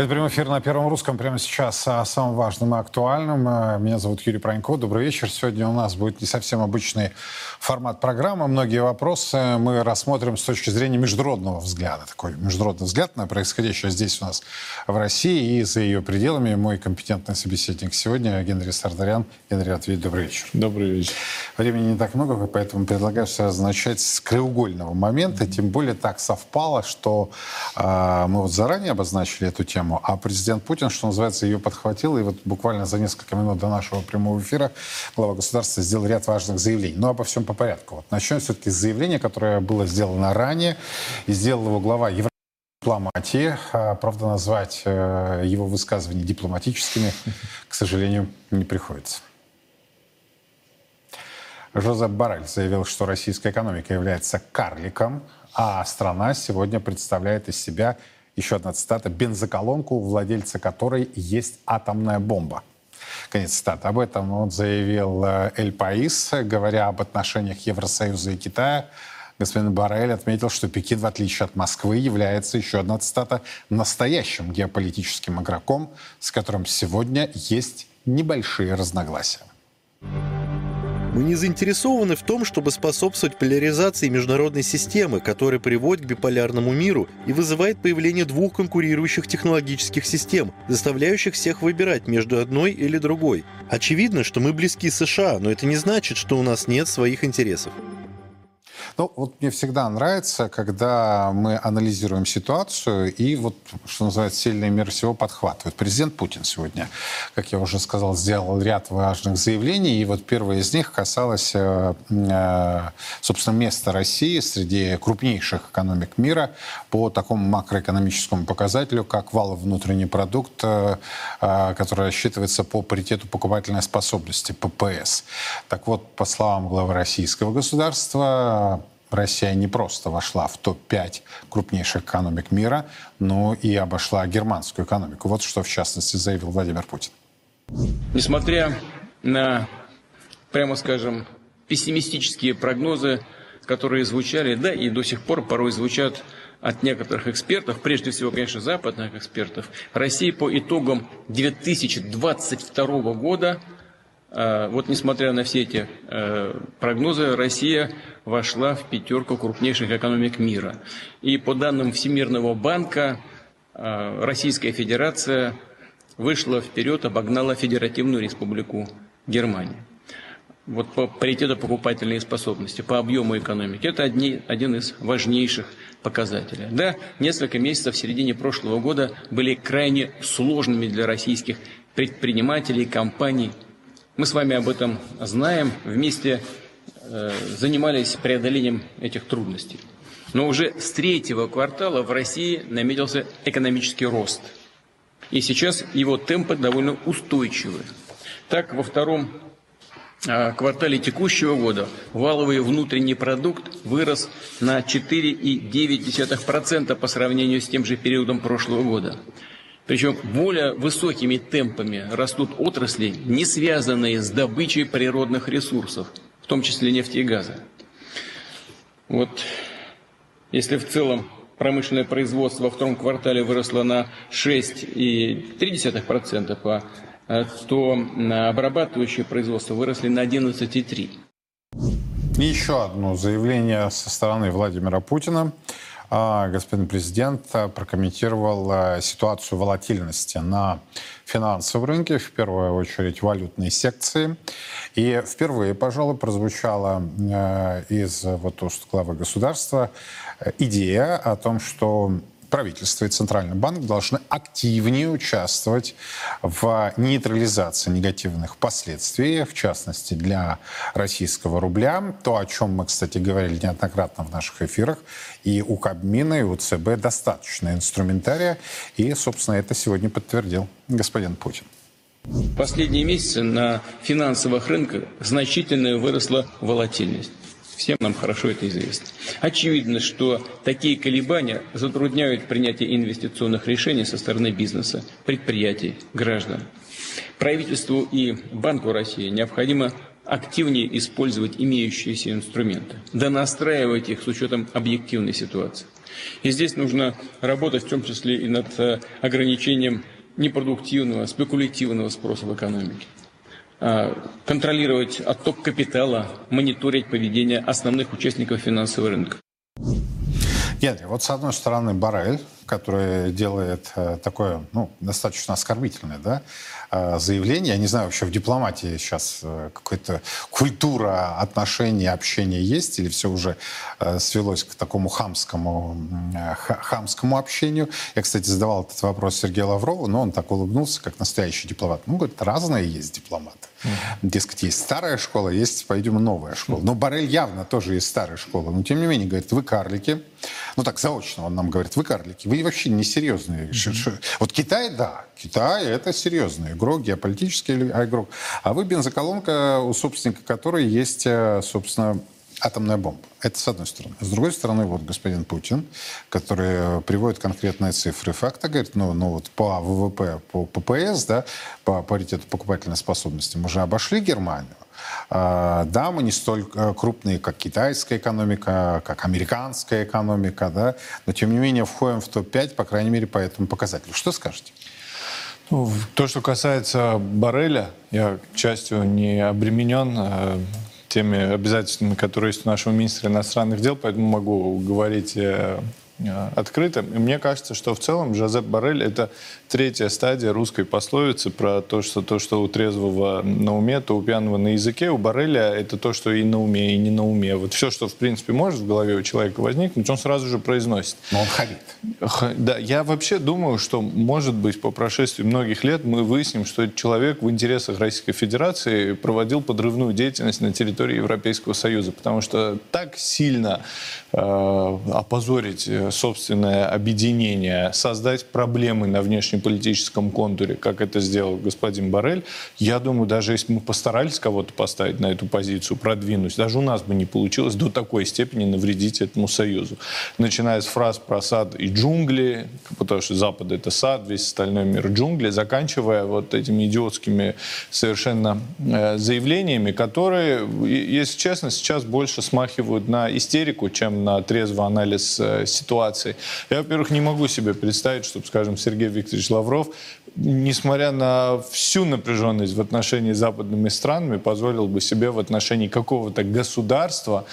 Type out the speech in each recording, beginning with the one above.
Это прямой эфир на Первом Русском прямо сейчас о самом важном и актуальном. Э, меня зовут Юрий Пронько. Добрый вечер. Сегодня у нас будет не совсем обычный формат программы. Многие вопросы мы рассмотрим с точки зрения международного взгляда. Такой международный взгляд на происходящее здесь у нас в России и за ее пределами. Мой компетентный собеседник сегодня Генри Сардарян. Генри, ответь, добрый вечер. Добрый вечер. Времени не так много, поэтому предлагаю сразу начать с краеугольного момента. Тем более так совпало, что э, мы вот заранее обозначили эту тему тему. А президент Путин, что называется, ее подхватил. И вот буквально за несколько минут до нашего прямого эфира глава государства сделал ряд важных заявлений. Но обо всем по порядку. Вот начнем все-таки с заявления, которое было сделано ранее. И сделал его глава Европейского дипломатии. А, правда, назвать э, его высказывания дипломатическими, к сожалению, не приходится. Жозеп Барель заявил, что российская экономика является карликом, а страна сегодня представляет из себя еще одна цитата, бензоколонку, владельца которой есть атомная бомба. Конец цитаты. Об этом он заявил э, Эль Паис, говоря об отношениях Евросоюза и Китая. Господин Барель отметил, что Пекин, в отличие от Москвы, является, еще одна цитата, настоящим геополитическим игроком, с которым сегодня есть небольшие разногласия. Мы не заинтересованы в том, чтобы способствовать поляризации международной системы, которая приводит к биполярному миру и вызывает появление двух конкурирующих технологических систем, заставляющих всех выбирать между одной или другой. Очевидно, что мы близки США, но это не значит, что у нас нет своих интересов. Ну, вот мне всегда нравится, когда мы анализируем ситуацию и вот, что называется, сильный мир всего подхватывает. Президент Путин сегодня, как я уже сказал, сделал ряд важных заявлений, и вот первое из них касалось, э, э, собственно, места России среди крупнейших экономик мира по такому макроэкономическому показателю, как валовый внутренний продукт, э, который рассчитывается по паритету покупательной способности, ППС. Так вот, по словам главы российского государства, Россия не просто вошла в топ-5 крупнейших экономик мира, но и обошла германскую экономику. Вот что, в частности, заявил Владимир Путин. Несмотря на, прямо скажем, пессимистические прогнозы, которые звучали, да и до сих пор порой звучат от некоторых экспертов, прежде всего, конечно, западных экспертов, Россия по итогам 2022 года вот несмотря на все эти э, прогнозы, Россия вошла в пятерку крупнейших экономик мира. И по данным Всемирного банка, э, Российская Федерация вышла вперед, обогнала Федеративную Республику Германия. Вот по паритету покупательной способности, по объему экономики. Это одни, один из важнейших показателей. Да, несколько месяцев в середине прошлого года были крайне сложными для российских предпринимателей, компаний, мы с вами об этом знаем, вместе э, занимались преодолением этих трудностей. Но уже с третьего квартала в России наметился экономический рост. И сейчас его темпы довольно устойчивы. Так, во втором э, квартале текущего года валовый внутренний продукт вырос на 4,9% по сравнению с тем же периодом прошлого года. Причем более высокими темпами растут отрасли, не связанные с добычей природных ресурсов, в том числе нефти и газа. Вот если в целом промышленное производство во втором квартале выросло на 6,3%, а, то обрабатывающее производство выросли на 11,3%. И еще одно заявление со стороны Владимира Путина. А, господин президент а, прокомментировал а, ситуацию волатильности на финансовом рынке, в первую очередь валютной секции. И впервые, пожалуй, прозвучала из вот уст главы государства идея о том, что правительство и Центральный банк должны активнее участвовать в нейтрализации негативных последствий, в частности, для российского рубля. То, о чем мы, кстати, говорили неоднократно в наших эфирах, и у Кабмина, и у ЦБ достаточно инструментария. И, собственно, это сегодня подтвердил господин Путин. Последние месяцы на финансовых рынках значительно выросла волатильность. Всем нам хорошо это известно. Очевидно, что такие колебания затрудняют принятие инвестиционных решений со стороны бизнеса, предприятий, граждан. Правительству и Банку России необходимо активнее использовать имеющиеся инструменты, да настраивать их с учетом объективной ситуации. И здесь нужно работать в том числе и над э, ограничением непродуктивного, спекулятивного спроса в экономике. А, контролировать отток капитала, мониторить поведение основных участников финансового рынка. Генри, вот с одной стороны Барель, который делает э, такое, ну, достаточно оскорбительное, да, э, заявление. Я не знаю, вообще в дипломатии сейчас э, какая-то культура отношений, общения есть, или все уже свелось к такому хамскому, хамскому общению. Я, кстати, задавал этот вопрос Сергею Лаврову, но он так улыбнулся, как настоящий дипломат. Ну, говорит, разные есть дипломаты. Дескать, есть старая школа, есть, пойдем, новая школа. Но Барель явно тоже есть старая школа. Но, тем не менее, говорит, вы карлики. Ну, так, заочно он нам говорит, вы карлики. Вы вообще несерьезные. Mm-hmm. Вот Китай, да, Китай это серьезный игрок, геополитический игрок. А вы бензоколонка, у собственника которой есть, э, собственно, атомная бомба. Это с одной стороны. С другой стороны, вот господин Путин, который приводит конкретные цифры факта, говорит, ну, ну вот по ВВП, по ППС, да, по паритету покупательной способности мы уже обошли Германию. А, да, мы не столь э, крупные, как китайская экономика, как американская экономика, да, но тем не менее входим в топ-5, по крайней мере, по этому показателю. Что скажете? Ну, то, что касается Барреля, я, к счастью, не обременен э, теми обязательствами, которые есть у нашего министра иностранных дел, поэтому могу говорить э, открытым. И мне кажется, что в целом Жозеп Барель — это третья стадия русской пословицы про то, что то, что у трезвого на уме, то у пьяного на языке. У Барреля это то, что и на уме, и не на уме. Вот все, что, в принципе, может в голове у человека возникнуть, он сразу же произносит. Но он хабит. Да, я вообще думаю, что, может быть, по прошествии многих лет мы выясним, что этот человек в интересах Российской Федерации проводил подрывную деятельность на территории Европейского Союза, потому что так сильно э, опозорить э, собственное объединение, создать проблемы на внешнеполитическом контуре, как это сделал господин Барель, я думаю, даже если мы постарались кого-то поставить на эту позицию, продвинуть, даже у нас бы не получилось до такой степени навредить этому союзу. Начиная с фраз про сад и джунгли, потому что Запад — это сад, весь остальной мир — джунгли, заканчивая вот этими идиотскими совершенно э, заявлениями, которые, если честно, сейчас больше смахивают на истерику, чем на трезвый анализ э, ситуации. Я, во-первых, не могу себе представить, чтобы, скажем, Сергей Викторович Лавров несмотря на всю напряженность в отношении с западными странами, позволил бы себе в отношении какого-то государства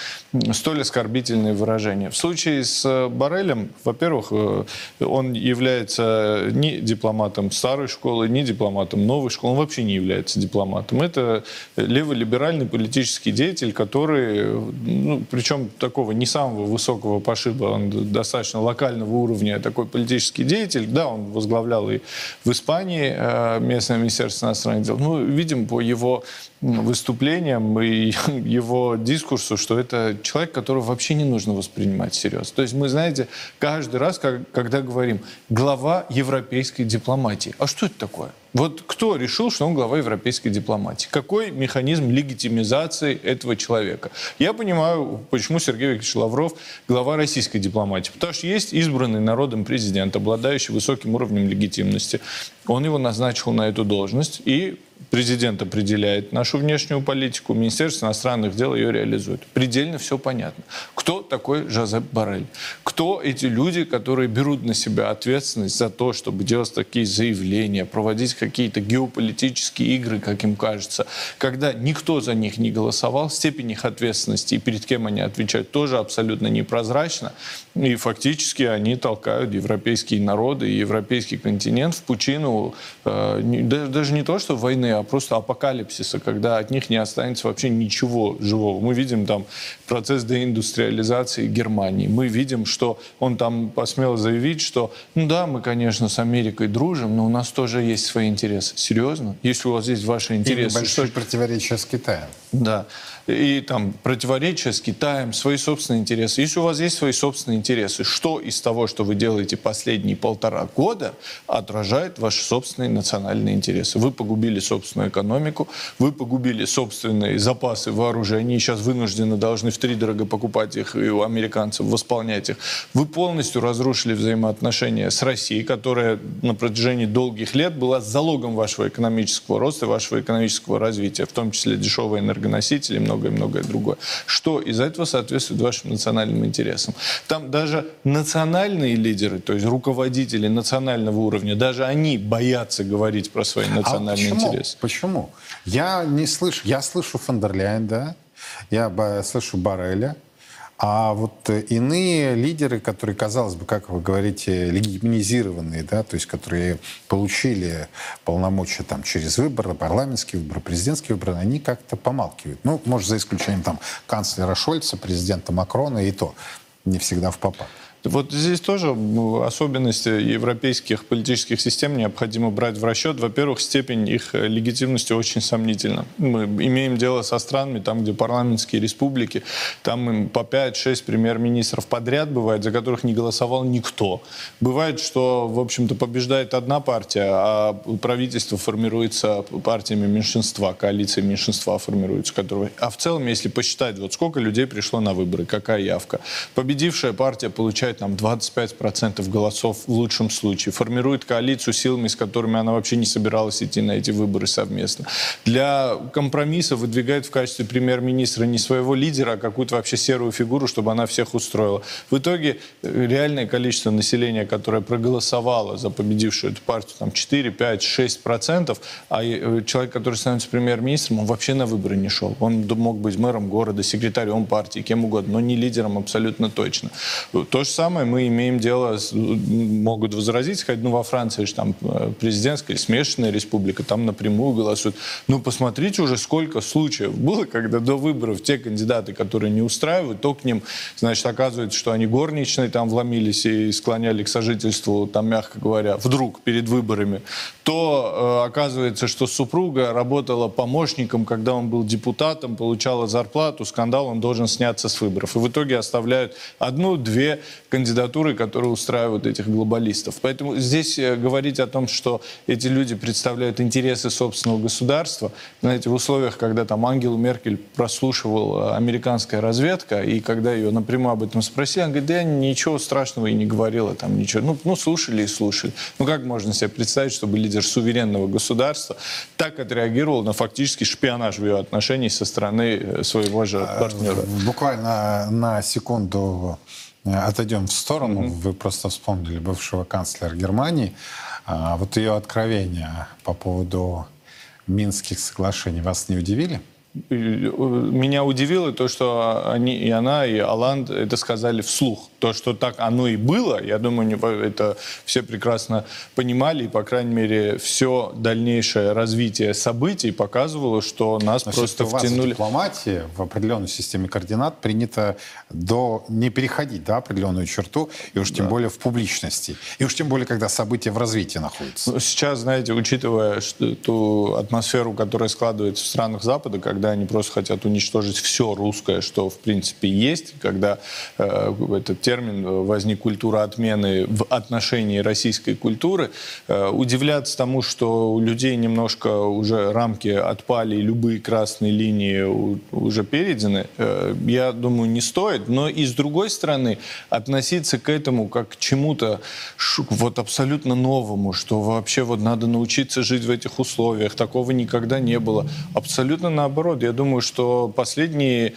столь оскорбительные выражения. В случае с э, Барелем, во-первых, э, он является не дипломатом старой школы, не дипломатом новой школы, он вообще не является дипломатом. Это леволиберальный политический деятель, который, ну, причем такого не самого высокого пошиба, он достаточно локального уровня такой политический деятель. Да, он возглавлял и в Испании, Испании, э, местное министерство иностранных дел, ну, видим по его выступлениям и его дискурсу, что это человек, которого вообще не нужно воспринимать серьезно. То есть мы, знаете, каждый раз, когда говорим «глава европейской дипломатии», а что это такое? Вот кто решил, что он глава европейской дипломатии? Какой механизм легитимизации этого человека? Я понимаю, почему Сергей Викторович Лавров глава российской дипломатии. Потому что есть избранный народом президент, обладающий высоким уровнем легитимности. Он его назначил на эту должность, и президент определяет нашу внешнюю политику, Министерство иностранных дел ее реализует. Предельно все понятно. Кто такой Жозеп Барель? Кто эти люди, которые берут на себя ответственность за то, чтобы делать такие заявления, проводить какие-то геополитические игры, как им кажется, когда никто за них не голосовал, степень их ответственности и перед кем они отвечают тоже абсолютно непрозрачно. И фактически они толкают европейские народы и европейский континент в пучину э, даже не то, что войны, а просто апокалипсиса, когда от них не останется вообще ничего живого. Мы видим там процесс деиндустриализации Германии. Мы видим, что он там посмел заявить, что ну да, мы, конечно, с Америкой дружим, но у нас тоже есть свои интересы. Серьезно? Если у вас есть ваши интересы... И большие что... противоречия с Китаем. Да и там противоречия с Китаем, свои собственные интересы. Если у вас есть свои собственные интересы, что из того, что вы делаете последние полтора года, отражает ваши собственные национальные интересы? Вы погубили собственную экономику, вы погубили собственные запасы вооружений, сейчас вынуждены должны в три дорого покупать их и у американцев восполнять их. Вы полностью разрушили взаимоотношения с Россией, которая на протяжении долгих лет была залогом вашего экономического роста, вашего экономического развития, в том числе дешевые энергоносители и многое-многое другое. Что из этого соответствует вашим национальным интересам? Там даже национальные лидеры, то есть руководители национального уровня, даже они боятся говорить про свои национальные а почему? интересы. Почему? Я не слышу. Я слышу Фондерляйн, да, я слышу Барреля, а вот иные лидеры, которые, казалось бы, как вы говорите, легитимизированные, да, то есть которые получили полномочия там, через выборы, парламентские выборы, президентские выборы, они как-то помалкивают. Ну, может, за исключением там канцлера Шольца, президента Макрона, и то не всегда в попад. Вот здесь тоже особенности европейских политических систем необходимо брать в расчет. Во-первых, степень их э, легитимности очень сомнительна. Мы имеем дело со странами, там, где парламентские республики, там им по 5-6 премьер-министров подряд бывает, за которых не голосовал никто. Бывает, что, в общем-то, побеждает одна партия, а правительство формируется партиями меньшинства, коалиция меньшинства формируется. Которые... А в целом, если посчитать, вот сколько людей пришло на выборы, какая явка. Победившая партия получает получает там 25% голосов в лучшем случае, формирует коалицию силами, с которыми она вообще не собиралась идти на эти выборы совместно. Для компромисса выдвигает в качестве премьер-министра не своего лидера, а какую-то вообще серую фигуру, чтобы она всех устроила. В итоге э, реальное количество населения, которое проголосовало за победившую эту партию, там 4, 5, 6 процентов, а э, человек, который становится премьер-министром, он вообще на выборы не шел. Он мог быть мэром города, секретарем партии, кем угодно, но не лидером абсолютно точно. То же самое мы имеем дело, с, могут возразить, сказать, ну во Франции же там э, президентская смешанная республика, там напрямую голосуют. Ну посмотрите уже, сколько случаев было, когда до выборов те кандидаты, которые не устраивают, то к ним, значит, оказывается, что они горничные там вломились и склоняли к сожительству, там, мягко говоря, вдруг перед выборами, то э, оказывается, что супруга работала помощником, когда он был депутатом, получала зарплату, скандал, он должен сняться с выборов. И в итоге оставляют одну-две кандидатуры, которые устраивают этих глобалистов. Поэтому здесь э, говорить о том, что эти люди представляют интересы собственного государства, знаете, в условиях, когда там Ангелу Меркель прослушивала американская разведка, и когда ее напрямую об этом спросили, она говорит, да я ничего страшного и не говорила, там ничего. Ну, ну слушали и слушали. Ну, как можно себе представить, чтобы лидер суверенного государства так отреагировал на фактически шпионаж в ее отношении со стороны э, своего же партнера? Буквально на секунду отойдем в сторону. Mm-hmm. Вы просто вспомнили бывшего канцлера Германии. А, вот ее откровения по поводу Минских соглашений вас не удивили? Меня удивило то, что они, и она, и Аланд это сказали вслух. То, что так оно и было, я думаю, это все прекрасно понимали, и, по крайней мере, все дальнейшее развитие событий показывало, что нас Но просто у втянули... в дипломатии в определенной системе координат принято до не переходить да, определенную черту, и уж тем да. более в публичности. И уж тем более, когда события в развитии находятся. Ну, сейчас, знаете, учитывая что, ту атмосферу, которая складывается в странах Запада, когда они просто хотят уничтожить все русское, что, в принципе, есть, когда э, этот термин э, возник культура отмены в отношении российской культуры, э, удивляться тому, что у людей немножко уже рамки отпали, любые красные линии уже переданы, э, я думаю, не стоит. Но и с другой стороны, относиться к этому как к чему-то вот абсолютно новому, что вообще вот надо научиться жить в этих условиях, такого никогда не было. Абсолютно наоборот. Я думаю, что последние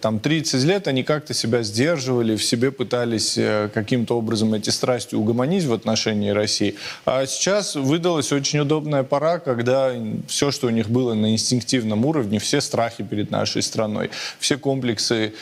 там 30 лет они как-то себя сдерживали, в себе пытались пытались э, каким-то образом эти страсти угомонить в отношении России. А сейчас выдалась очень удобная пора, когда все, что у них было на инстинктивном уровне, все страхи перед нашей страной, все комплексы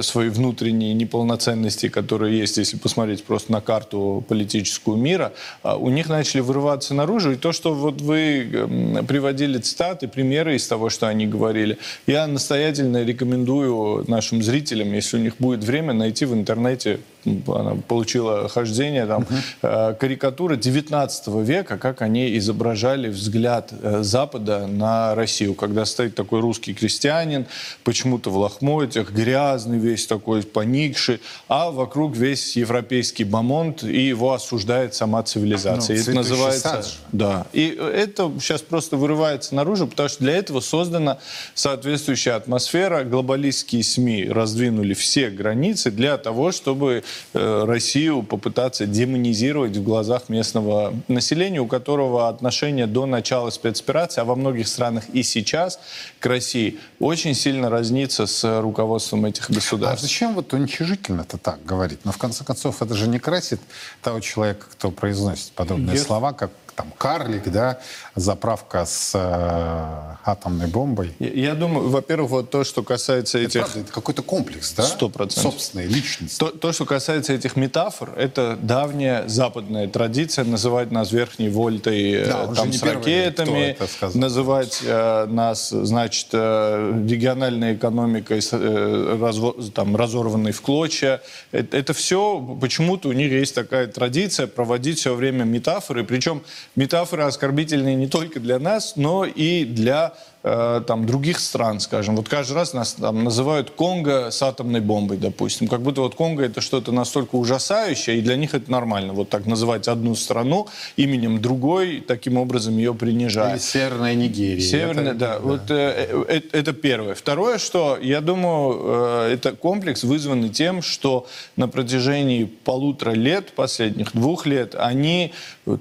своей внутренней неполноценности, которые есть, если посмотреть просто на карту политическую мира, а у них начали вырываться наружу. И то, что вот вы приводили цитаты, примеры из того, что они говорили, я настоятельно рекомендую нашим зрителям, если у них будет время, найти в интернете интернете она получила хождение, там, э, карикатура 19 века, как они изображали взгляд э, Запада на Россию, когда стоит такой русский крестьянин, почему-то в лохмотьях, грязный весь такой, поникший, а вокруг весь европейский бомонд, и его осуждает сама цивилизация. Ну, это называется... Да. И это сейчас просто вырывается наружу, потому что для этого создана соответствующая атмосфера. Глобалистские СМИ раздвинули все границы для того, чтобы э, Россию попытаться демонизировать в глазах местного населения, у которого отношение до начала спецоперации, а во многих странах и сейчас к России очень сильно разнится с руководством этих государств. А зачем вот уничижительно это так говорить? Но в конце концов это же не красит того человека, кто произносит подобные Нет. слова, как там карлик, да, заправка с э, атомной бомбой. Я, я думаю, во-первых, вот то, что касается это этих... Правда, это какой-то комплекс, да? Сто процентов. Собственной личности. То, то, что касается этих метафор, это давняя западная традиция называть нас верхней вольтой э, да, там, с ракетами, называть э, нас, значит, э, региональной экономикой э, разво, там, разорванной в клочья. Это, это все, почему-то у них есть такая традиция проводить все время метафоры, причем метафоры оскорбительные не только для нас, но и для Э, там, других стран, скажем. Вот каждый раз нас там, называют Конго с атомной бомбой, допустим. Как будто вот Конго это что-то настолько ужасающее, и для них это нормально. Вот так называть одну страну именем другой, таким образом ее принижая. Или Северная Нигерия. Северная, это, да. да. Вот, э, э, это первое. Второе, что я думаю, э, это комплекс вызванный тем, что на протяжении полутора лет, последних двух лет, они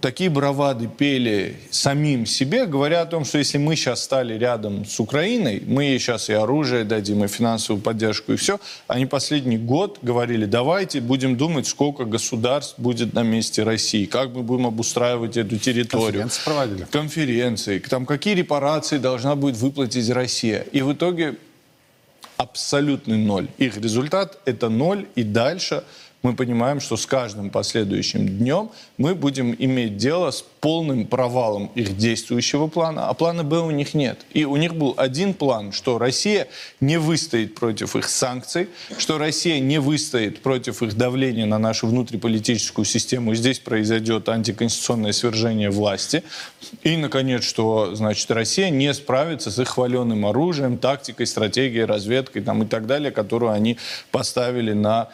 такие бравады пели самим себе, говоря о том, что если мы сейчас стали рядом рядом с Украиной, мы ей сейчас и оружие дадим, и финансовую поддержку, и все. Они последний год говорили, давайте будем думать, сколько государств будет на месте России, как мы будем обустраивать эту территорию. Конференции проводили. Конференции. Там какие репарации должна будет выплатить Россия. И в итоге абсолютный ноль. Их результат – это ноль, и дальше мы понимаем, что с каждым последующим днем мы будем иметь дело с полным провалом их действующего плана, а плана Б у них нет. И у них был один план, что Россия не выстоит против их санкций, что Россия не выстоит против их давления на нашу внутриполитическую систему, здесь произойдет антиконституционное свержение власти. И, наконец, что, значит, Россия не справится с их хваленным оружием, тактикой, стратегией, разведкой там, и так далее, которую они поставили на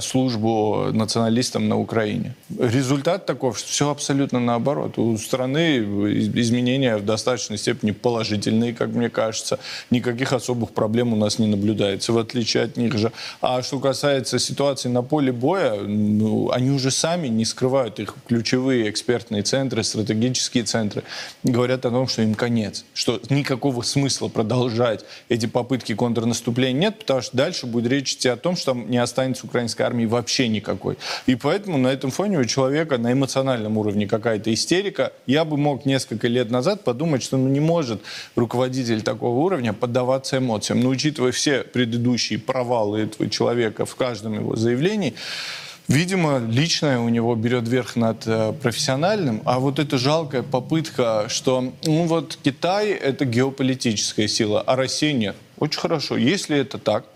службу националистам на Украине. Результат таков, что все абсолютно наоборот наоборот, у страны изменения в достаточной степени положительные, как мне кажется. Никаких особых проблем у нас не наблюдается, в отличие от них же. А что касается ситуации на поле боя, ну, они уже сами не скрывают их ключевые экспертные центры, стратегические центры, говорят о том, что им конец, что никакого смысла продолжать эти попытки контрнаступления нет, потому что дальше будет речь идти о том, что там не останется украинской армии вообще никакой. И поэтому на этом фоне у человека на эмоциональном уровне какая-то истерия, истерика. Я бы мог несколько лет назад подумать, что ну, не может руководитель такого уровня поддаваться эмоциям. Но учитывая все предыдущие провалы этого человека в каждом его заявлении, Видимо, личное у него берет верх над э, профессиональным, а вот эта жалкая попытка, что ну вот Китай это геополитическая сила, а Россия нет. Очень хорошо. Если это так,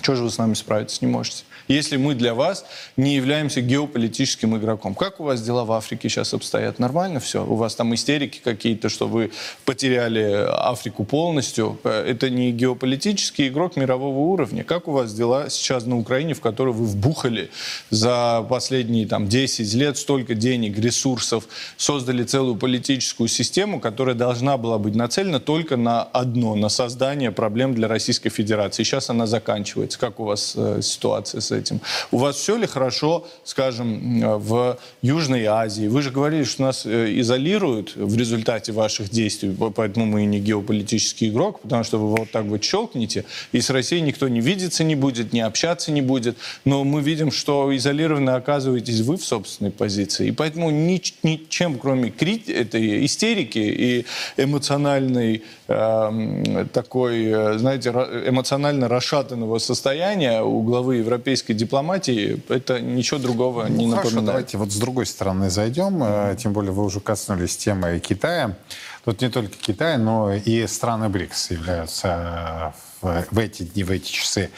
что же вы с нами справиться не можете? Если мы для вас не являемся геополитическим игроком. Как у вас дела в Африке сейчас обстоят? Нормально все? У вас там истерики какие-то, что вы потеряли Африку полностью? Это не геополитический игрок мирового уровня. Как у вас дела сейчас на Украине, в которую вы вбухали за последние там, 10 лет столько денег, ресурсов, создали целую политическую систему, которая должна была быть нацелена только на одно, на создание проблем для Российской Федерации. Сейчас она заканчивается. Как у вас э, ситуация с этим. У вас все ли хорошо, скажем, в Южной Азии? Вы же говорили, что нас э, изолируют в результате ваших действий, поэтому мы не геополитический игрок, потому что вы вот так вот щелкнете, и с Россией никто не видеться не будет, не общаться не будет. Но мы видим, что изолированно оказываетесь вы в собственной позиции. И поэтому ничем, кроме крит этой истерики и эмоциональной э, такой, э, знаете, эмоционально расшатанного состояния у главы Европейской европейской дипломатии это ничего другого ну, не хорошо, напоминает. Давайте вот с другой стороны зайдем. Э, тем более вы уже коснулись темы Китая. Тут не только Китай, но и страны БРИКС являются в, в эти дни, в эти часы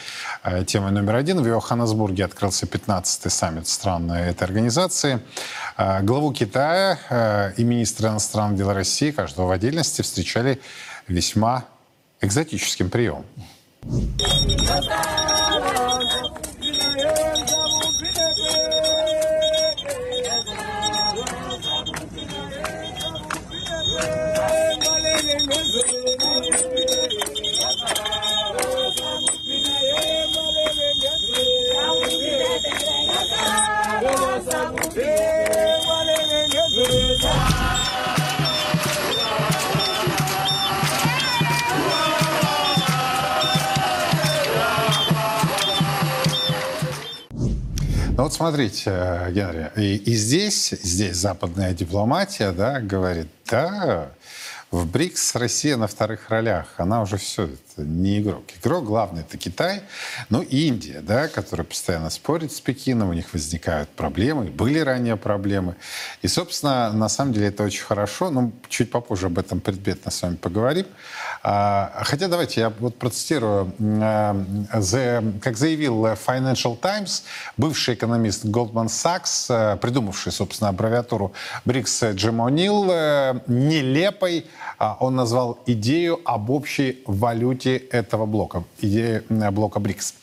э, темой номер один. В Йоханнесбурге открылся 15-й саммит стран этой организации. Э, главу Китая э, и министра иностранных дел России, каждого в отдельности, встречали весьма экзотическим приемом. Вот смотрите, Генри, и, и здесь, здесь западная дипломатия, да, говорит, да, в БРИКС Россия на вторых ролях. Она уже все, не игрок. Игрок главный это Китай, ну и Индия, да, которая постоянно спорит с Пекином, у них возникают проблемы, были ранее проблемы. И, собственно, на самом деле это очень хорошо, но чуть попозже об этом предметно с вами поговорим. А, хотя давайте я вот процитирую, как заявил Financial Times, бывший экономист Goldman Sachs, э, придумавший, собственно, аббревиатуру БРИКС Джим О'Нил, э, нелепой а, он назвал идею об общей валюте этого блока, идею блока БРИКС.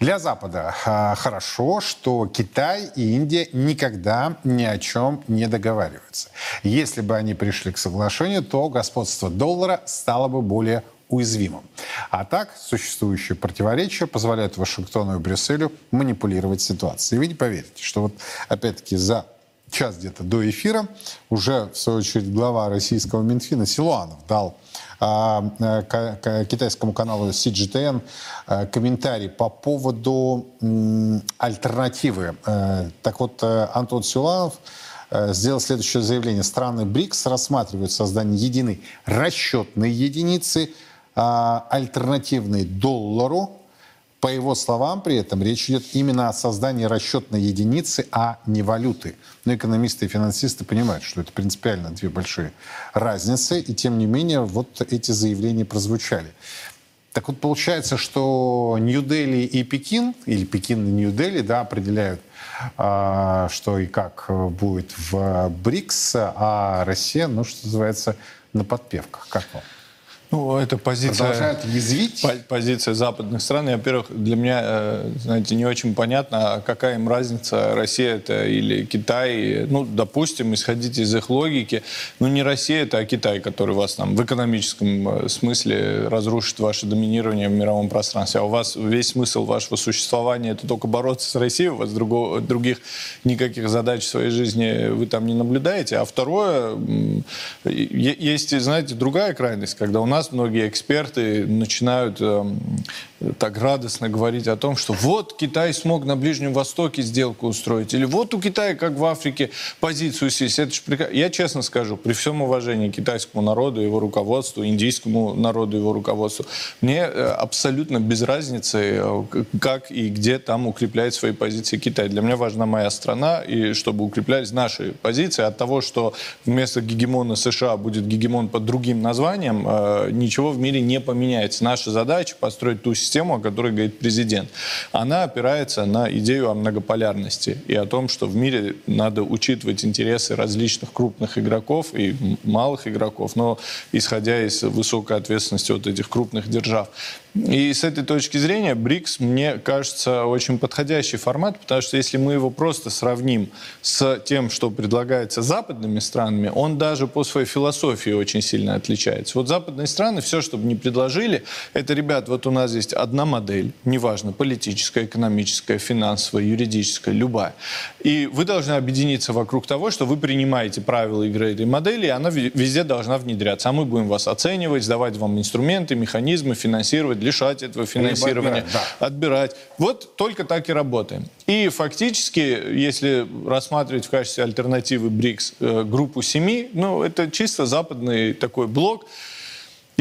Для Запада а, хорошо, что Китай и Индия никогда ни о чем не договариваются. Если бы они пришли к соглашению, то господство доллара стало бы более уязвимым. А так, существующие противоречия позволяют Вашингтону и Брюсселю манипулировать ситуацией. И вы не поверите, что вот опять-таки за час где-то до эфира уже, в свою очередь, глава российского Минфина Силуанов дал а, а, китайскому каналу CGTN а, комментарий по поводу альтернативы. А, так вот, э, Антон Силуанов э, сделал следующее заявление. Страны БРИКС рассматривают создание единой расчетной единицы, а, альтернативной доллару, по его словам, при этом речь идет именно о создании расчетной единицы, а не валюты. Но экономисты и финансисты понимают, что это принципиально две большие разницы, и тем не менее вот эти заявления прозвучали. Так вот, получается, что Нью-Дели и Пекин, или Пекин и Нью-Дели, да, определяют, а, что и как будет в БРИКС, а Россия, ну, что называется, на подпевках. Как вам? Ну, это позиция... Продолжают язвить? Позиция западных стран. И, во-первых, для меня, э, знаете, не очень понятно, а какая им разница, Россия это или Китай. Ну, допустим, исходите из их логики. Ну, не Россия это, а Китай, который вас там в экономическом э, смысле разрушит ваше доминирование в мировом пространстве. А у вас весь смысл вашего существования это только бороться с Россией, у вас другого, других никаких задач в своей жизни вы там не наблюдаете. А второе, есть, знаете, другая крайность, когда у нас нас многие эксперты начинают э, так радостно говорить о том, что вот Китай смог на Ближнем Востоке сделку устроить, или вот у Китая, как в Африке, позицию сесть. Это же приказ... Я честно скажу, при всем уважении китайскому народу, его руководству, индийскому народу, его руководству, мне э, абсолютно без разницы, э, как и где там укрепляет свои позиции Китай. Для меня важна моя страна, и чтобы укреплялись наши позиции от того, что вместо гегемона США будет гегемон под другим названием, ничего в мире не поменяется. Наша задача построить ту систему, о которой говорит президент. Она опирается на идею о многополярности и о том, что в мире надо учитывать интересы различных крупных игроков и малых игроков, но исходя из высокой ответственности вот этих крупных держав. И с этой точки зрения БРИКС, мне кажется, очень подходящий формат, потому что если мы его просто сравним с тем, что предлагается западными странами, он даже по своей философии очень сильно отличается. Вот западные страны, все, что бы ни предложили, это, ребят, вот у нас есть одна модель, неважно, политическая, экономическая, финансовая, юридическая, любая. И вы должны объединиться вокруг того, что вы принимаете правила игры этой модели, и она везде должна внедряться. А мы будем вас оценивать, сдавать вам инструменты, механизмы, финансировать, лишать этого финансирования, отбирать, да. отбирать. Вот только так и работаем. И фактически, если рассматривать в качестве альтернативы БРИКС э, группу семи, ну, это чисто западный такой блок,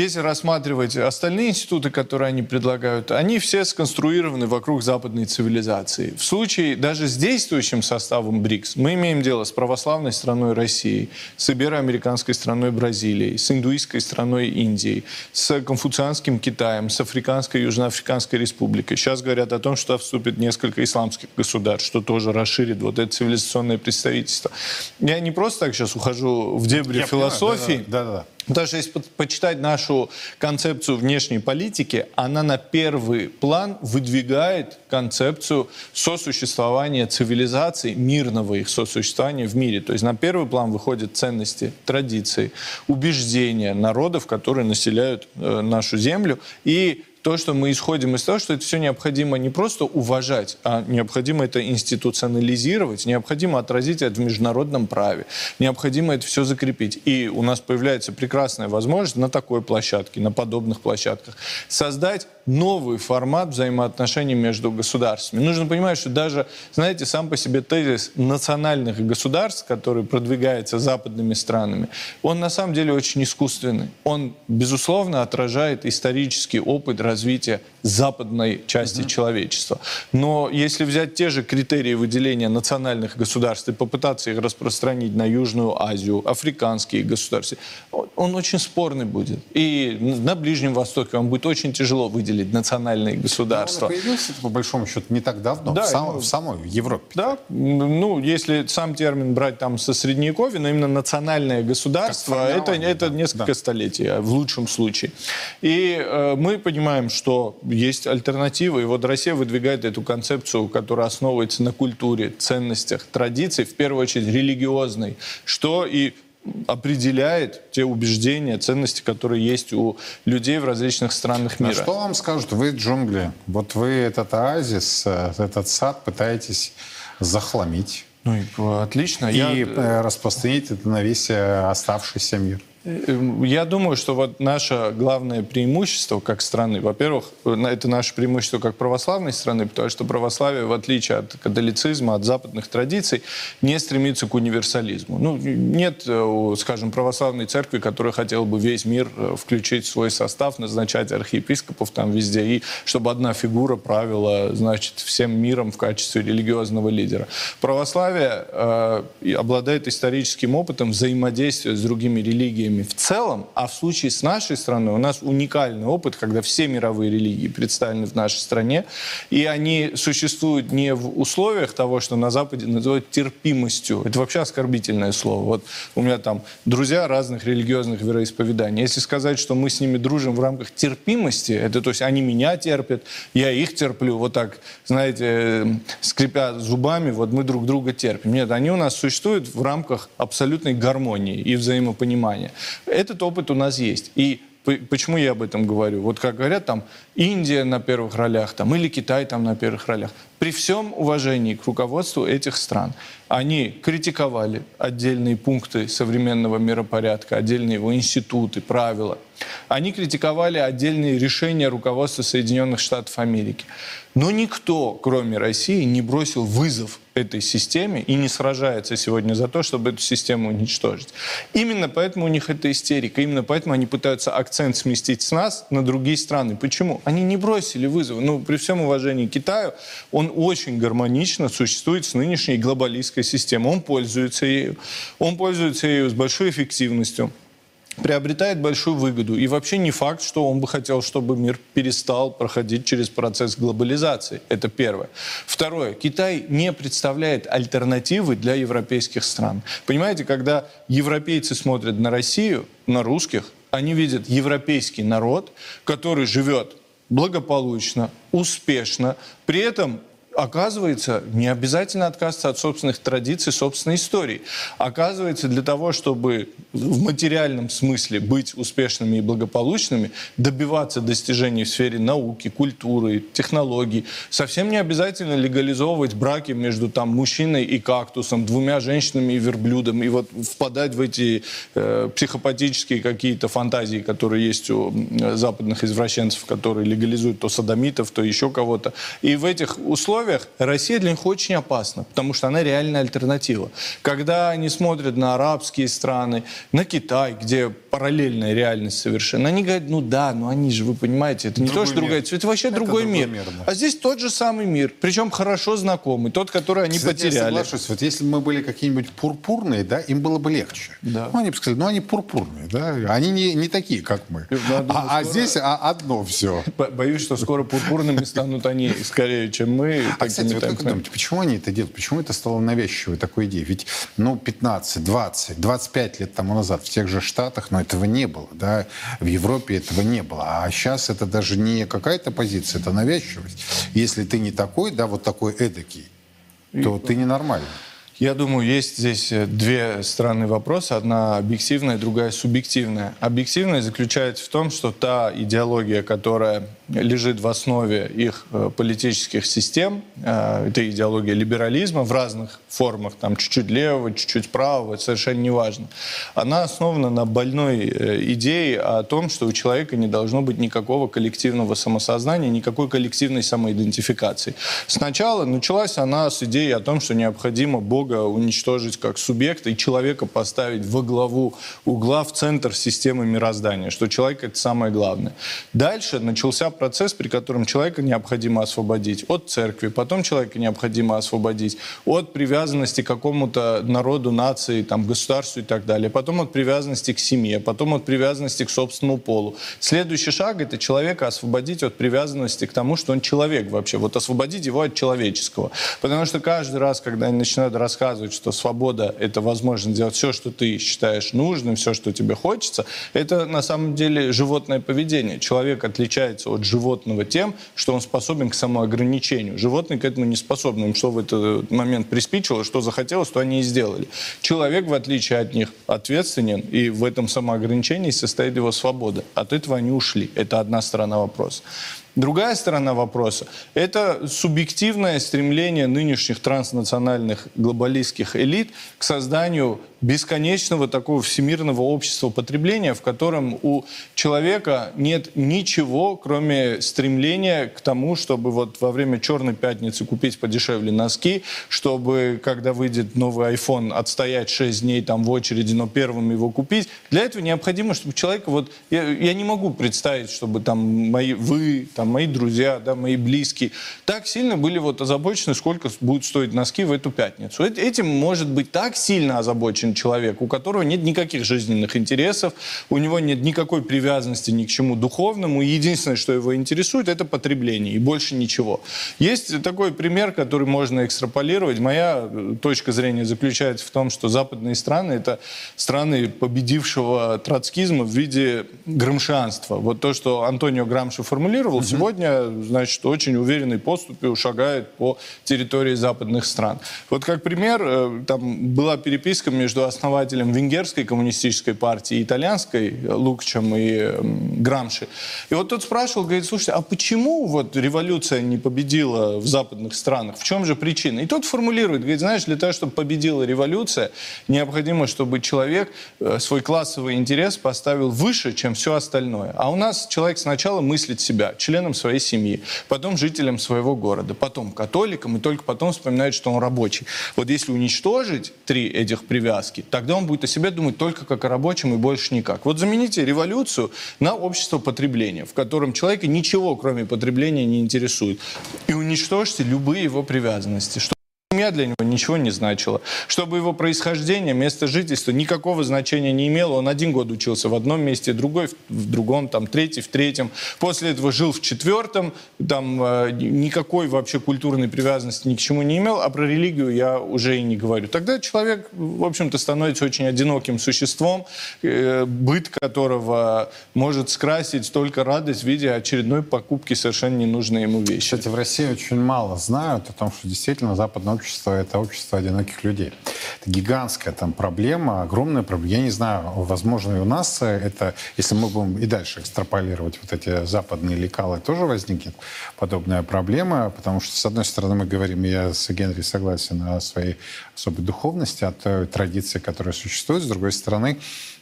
если рассматривать остальные институты, которые они предлагают, они все сконструированы вокруг западной цивилизации. В случае даже с действующим составом БРИКС мы имеем дело с православной страной России, с ибероамериканской страной Бразилией, с индуистской страной Индией, с конфуцианским Китаем, с Африканской Южноафриканской республикой. Сейчас говорят о том, что вступит несколько исламских государств, что тоже расширит вот это цивилизационное представительство. Я не просто так сейчас ухожу в дебри Я философии. понимаю, да, да, да. Даже если по- почитать нашу концепцию внешней политики, она на первый план выдвигает концепцию сосуществования цивилизаций, мирного их сосуществования в мире. То есть на первый план выходят ценности, традиции, убеждения народов, которые населяют э, нашу землю. И то, что мы исходим из того, что это все необходимо не просто уважать, а необходимо это институционализировать, необходимо отразить это в международном праве, необходимо это все закрепить. И у нас появляется прекрасная возможность на такой площадке, на подобных площадках создать новый формат взаимоотношений между государствами. Нужно понимать, что даже, знаете, сам по себе тезис национальных государств, который продвигается западными странами, он на самом деле очень искусственный. Он, безусловно, отражает исторический опыт развития западной части человечества. Но если взять те же критерии выделения национальных государств и попытаться их распространить на Южную Азию, африканские государства, он, он очень спорный будет. И на Ближнем Востоке вам будет очень тяжело выделить национальные государства. Он появился, по большому счету, не так давно, Да, в, сам- ну, в самой Европе. Да, ну, если сам термин брать там со средневековья, но именно национальное государство, это, формирование, это да, несколько да. столетий, а в лучшем случае. И э, мы понимаем, что есть альтернативы, и вот Россия выдвигает эту концепцию, которая основывается на культуре, ценностях, традициях, в первую очередь религиозной, что и определяет те убеждения, ценности, которые есть у людей в различных странах А мира. что вам скажут? Вы джунгли. Вот вы этот оазис, э, этот сад пытаетесь захламить Ну и э, отлично. и Я- э, распространить это на весь оставшийся мир. Эм, Я думаю, что вот наше главное преимущество как страны, во-первых, это наше преимущество как православной страны, потому что православие, в отличие от католицизма, от западных традиций, не стремится к универсализму. Ну, нет, э, скажем, православной церкви, которая хотела бы весь мир э, включить в свой состав, назначать архиепископов там везде, и чтобы одна фигура правила, значит, всем миром в качестве религиозного лидера. Православие э, обладает историческим опытом взаимодействия с другими религиями в целом, а в случае с нашей страной у нас уникальный опыт, когда все мировые религии представлены в нашей стране, и они существуют не в условиях того, что на Западе называют терпимостью. Это вообще оскорбительное слово. Вот у меня там друзья разных религиозных вероисповеданий. Если сказать, что мы с ними дружим в рамках терпимости, это то есть они меня терпят, я их терплю, вот так, знаете, э, скрипя зубами, вот мы друг друга терпим. Нет, они у нас существуют в рамках абсолютной гармонии и взаимопонимания. Этот опыт у нас есть. И Почему я об этом говорю? Вот как говорят, там Индия на первых ролях, там, или Китай там на первых ролях. При всем уважении к руководству этих стран, они критиковали отдельные пункты современного миропорядка, отдельные его институты, правила. Они критиковали отдельные решения руководства Соединенных Штатов Америки. Но никто, кроме России, не бросил вызов этой системе и не сражается сегодня за то, чтобы эту систему уничтожить. Именно поэтому у них это истерика, именно поэтому они пытаются акцент сместить с нас на другие страны. Почему? Они не бросили вызов. Ну, при всем уважении к Китаю, он очень гармонично существует с нынешней глобалистской системой. Он пользуется ею. Он пользуется ею с большой эффективностью приобретает большую выгоду. И вообще не факт, что он бы хотел, чтобы мир перестал проходить через процесс глобализации. Это первое. Второе. Китай не представляет альтернативы для европейских стран. Понимаете, когда европейцы смотрят на Россию, на русских, они видят европейский народ, который живет благополучно, успешно, при этом Оказывается, не обязательно отказываться от собственных традиций, собственной истории. Оказывается, для того, чтобы в материальном смысле быть успешными и благополучными, добиваться достижений в сфере науки, культуры, технологий, совсем не обязательно легализовывать браки между там, мужчиной и кактусом, двумя женщинами и верблюдом, и вот впадать в эти э, психопатические какие-то фантазии, которые есть у западных извращенцев, которые легализуют то садомитов, то еще кого-то. И в этих условиях условиях Россия для них очень опасна, потому что она реальная альтернатива. Когда они смотрят на арабские страны, на Китай, где параллельная реальность совершенно, они говорят, ну да, ну они же, вы понимаете, это не Другой то, что другая, мир. это вообще Это другой, другой мир. мир, да. А здесь тот же самый мир, причем хорошо знакомый, тот, который они Кстати, Я потеряли. соглашусь. Вот если бы мы были какие-нибудь пурпурные, да, им было бы легче. Да. Ну, они бы сказали, ну, они пурпурные, да, они не, не такие, как мы. Я думаю, а, а здесь а, одно все. Бо- Боюсь, что скоро пурпурными станут они скорее, чем мы. А, кстати, вот как вы думаете, почему они это делают? Почему это стало навязчивой такой идеей? Ведь, ну, 15, 20, 25 лет тому назад в тех же Штатах, но этого не было, да, в Европе этого не было. А сейчас это даже не какая-то позиция, это навязчивость. Если ты не такой, да, вот такой эдакий, то ты ненормальный. Я думаю, есть здесь э, две стороны вопроса. Одна объективная, другая субъективная. Объективная заключается в том, что та идеология, которая лежит в основе их э, политических систем, э, это идеология либерализма в разных формах, там чуть-чуть левого, чуть-чуть правого, совершенно не важно. Она основана на больной идее о том, что у человека не должно быть никакого коллективного самосознания, никакой коллективной самоидентификации. Сначала началась она с идеи о том, что необходимо Бога уничтожить как субъекта и человека поставить во главу угла, в центр системы мироздания, что человек — это самое главное. Дальше начался процесс, при котором человека необходимо освободить от церкви, потом человека необходимо освободить от привязанности к какому-то народу, нации, там, государству и так далее, потом от привязанности к семье, потом от привязанности к собственному полу. Следующий шаг — это человека освободить от привязанности к тому, что он человек вообще, вот освободить его от человеческого. Потому что каждый раз, когда они начинают рассказывать, что свобода — это возможность делать все, что ты считаешь нужным, все, что тебе хочется, это на самом деле животное поведение. Человек отличается от животного тем, что он способен к самоограничению. Животные к этому не способны. Им что в этот момент приспичило, что захотелось, то они и сделали. Человек, в отличие от них, ответственен, и в этом самоограничении состоит его свобода. От этого они ушли. Это одна сторона вопроса. Другая сторона вопроса – это субъективное стремление нынешних транснациональных глобалистских элит к созданию бесконечного такого всемирного общества потребления, в котором у человека нет ничего, кроме стремления к тому, чтобы вот во время Черной пятницы купить подешевле носки, чтобы, когда выйдет новый iPhone, отстоять 6 дней там в очереди, но первым его купить. Для этого необходимо, чтобы человек вот... Я, я не могу представить, чтобы там мои, вы, там мои друзья, да, мои близкие так сильно были вот озабочены, сколько будут стоить носки в эту пятницу. Эт- Этим может быть так сильно озабочен человек, у которого нет никаких жизненных интересов, у него нет никакой привязанности ни к чему духовному, и единственное, что его интересует, это потребление, и больше ничего. Есть такой пример, который можно экстраполировать. Моя э, точка зрения заключается в том, что западные страны — это страны победившего троцкизма в виде грамшианства. Вот то, что Антонио Грамши формулировал, сегодня, значит, очень уверенной поступью шагает по территории западных стран. Вот как пример, э, там была переписка между основателем венгерской коммунистической партии итальянской, Лукчем и Грамши. И вот тот спрашивал, говорит, слушайте, а почему вот революция не победила в западных странах? В чем же причина? И тот формулирует, говорит, знаешь, для того, чтобы победила революция, необходимо, чтобы человек э, свой классовый интерес поставил выше, чем все остальное. А у нас человек сначала мыслит себя членом своей семьи, потом жителем своего города, потом католиком, и только потом вспоминает, что он рабочий. Вот если уничтожить три этих привязки, тогда он будет о себе думать только как о рабочем и больше никак. Вот замените революцию на общество потребления, в котором человека ничего, кроме потребления, не интересует. И уничтожьте любые его привязанности. Семья для него ничего не значила. Чтобы его происхождение, место жительства никакого значения не имело. Он один год учился в одном месте, другой в, другом, там, третий в третьем. После этого жил в четвертом. Там э, никакой вообще культурной привязанности ни к чему не имел. А про религию я уже и не говорю. Тогда человек, в общем-то, становится очень одиноким существом, э, быт которого может скрасить только радость в виде очередной покупки совершенно ненужной ему вещи. Кстати, в России очень мало знают о том, что действительно западное общество — это общество одиноких людей. Это гигантская там проблема, огромная проблема. Я не знаю, возможно, и у нас это, если мы будем и дальше экстраполировать вот эти западные лекалы, тоже возникнет подобная проблема, потому что, с одной стороны, мы говорим, я с Генри согласен о своей особой духовности, о той традиции, которая существует, с другой стороны,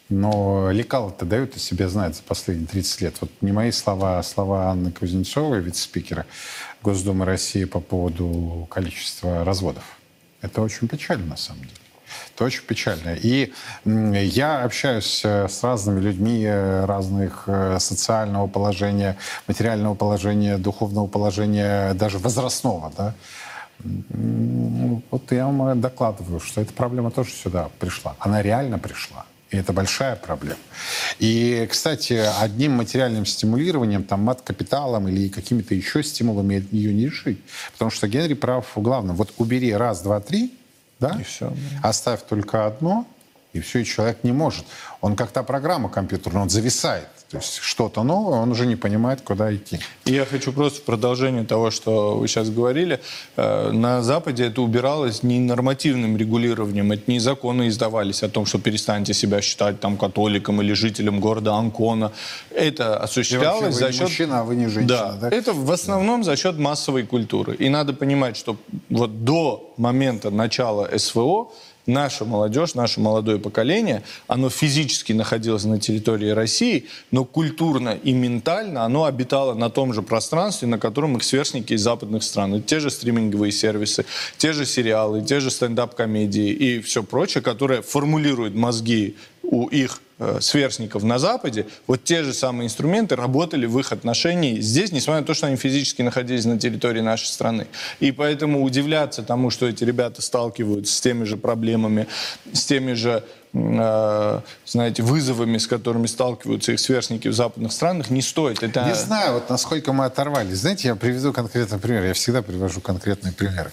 но лекалы-то дают о себе знать за последние 30 лет. Вот не мои слова, а слова Анны Кузнецовой, вице-спикера Госдумы России по поводу количества разводов. Это очень печально, на самом деле. Это очень печально. И я общаюсь э, с разными людьми э, разных э, социального положения, материального положения, духовного положения, даже возрастного. Да? Вот я вам докладываю, что эта проблема тоже сюда пришла. Она реально пришла. И это большая проблема. И, кстати, одним материальным стимулированием, там, мат-капиталом или какими-то еще стимулами ее не решить. Потому что Генри прав в главном. Вот убери раз, два, три, да? И все. Оставь только одно, и все, и человек не может. Он как та программа компьютерная, он зависает. То есть что-то новое, он уже не понимает, куда идти. И я хочу просто в продолжение того, что вы сейчас говорили. Э, на Западе это убиралось не нормативным регулированием, это не законы издавались о том, что перестаньте себя считать там католиком или жителем города Анкона. Это осуществлялось за счет... мужчина, а вы не женщина, да, да? Это в основном за счет массовой культуры. И надо понимать, что вот до момента начала СВО наша молодежь, наше молодое поколение, оно физически находилось на территории России, но культурно и ментально оно обитало на том же пространстве, на котором их сверстники из западных стран. Это те же стриминговые сервисы, те же сериалы, те же стендап-комедии и все прочее, которое формулирует мозги у их сверстников на Западе, вот те же самые инструменты работали в их отношении здесь, несмотря на то, что они физически находились на территории нашей страны. И поэтому удивляться тому, что эти ребята сталкиваются с теми же проблемами, с теми же э, знаете, вызовами, с которыми сталкиваются их сверстники в западных странах, не стоит. Это... Не знаю, вот насколько мы оторвались. Знаете, я приведу конкретный пример. Я всегда привожу конкретные примеры.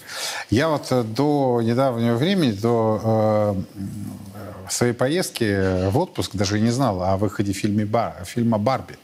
Я вот э, до недавнего времени, до в своей поездке в отпуск даже не знал о выходе фильме Бар, фильма «Барби».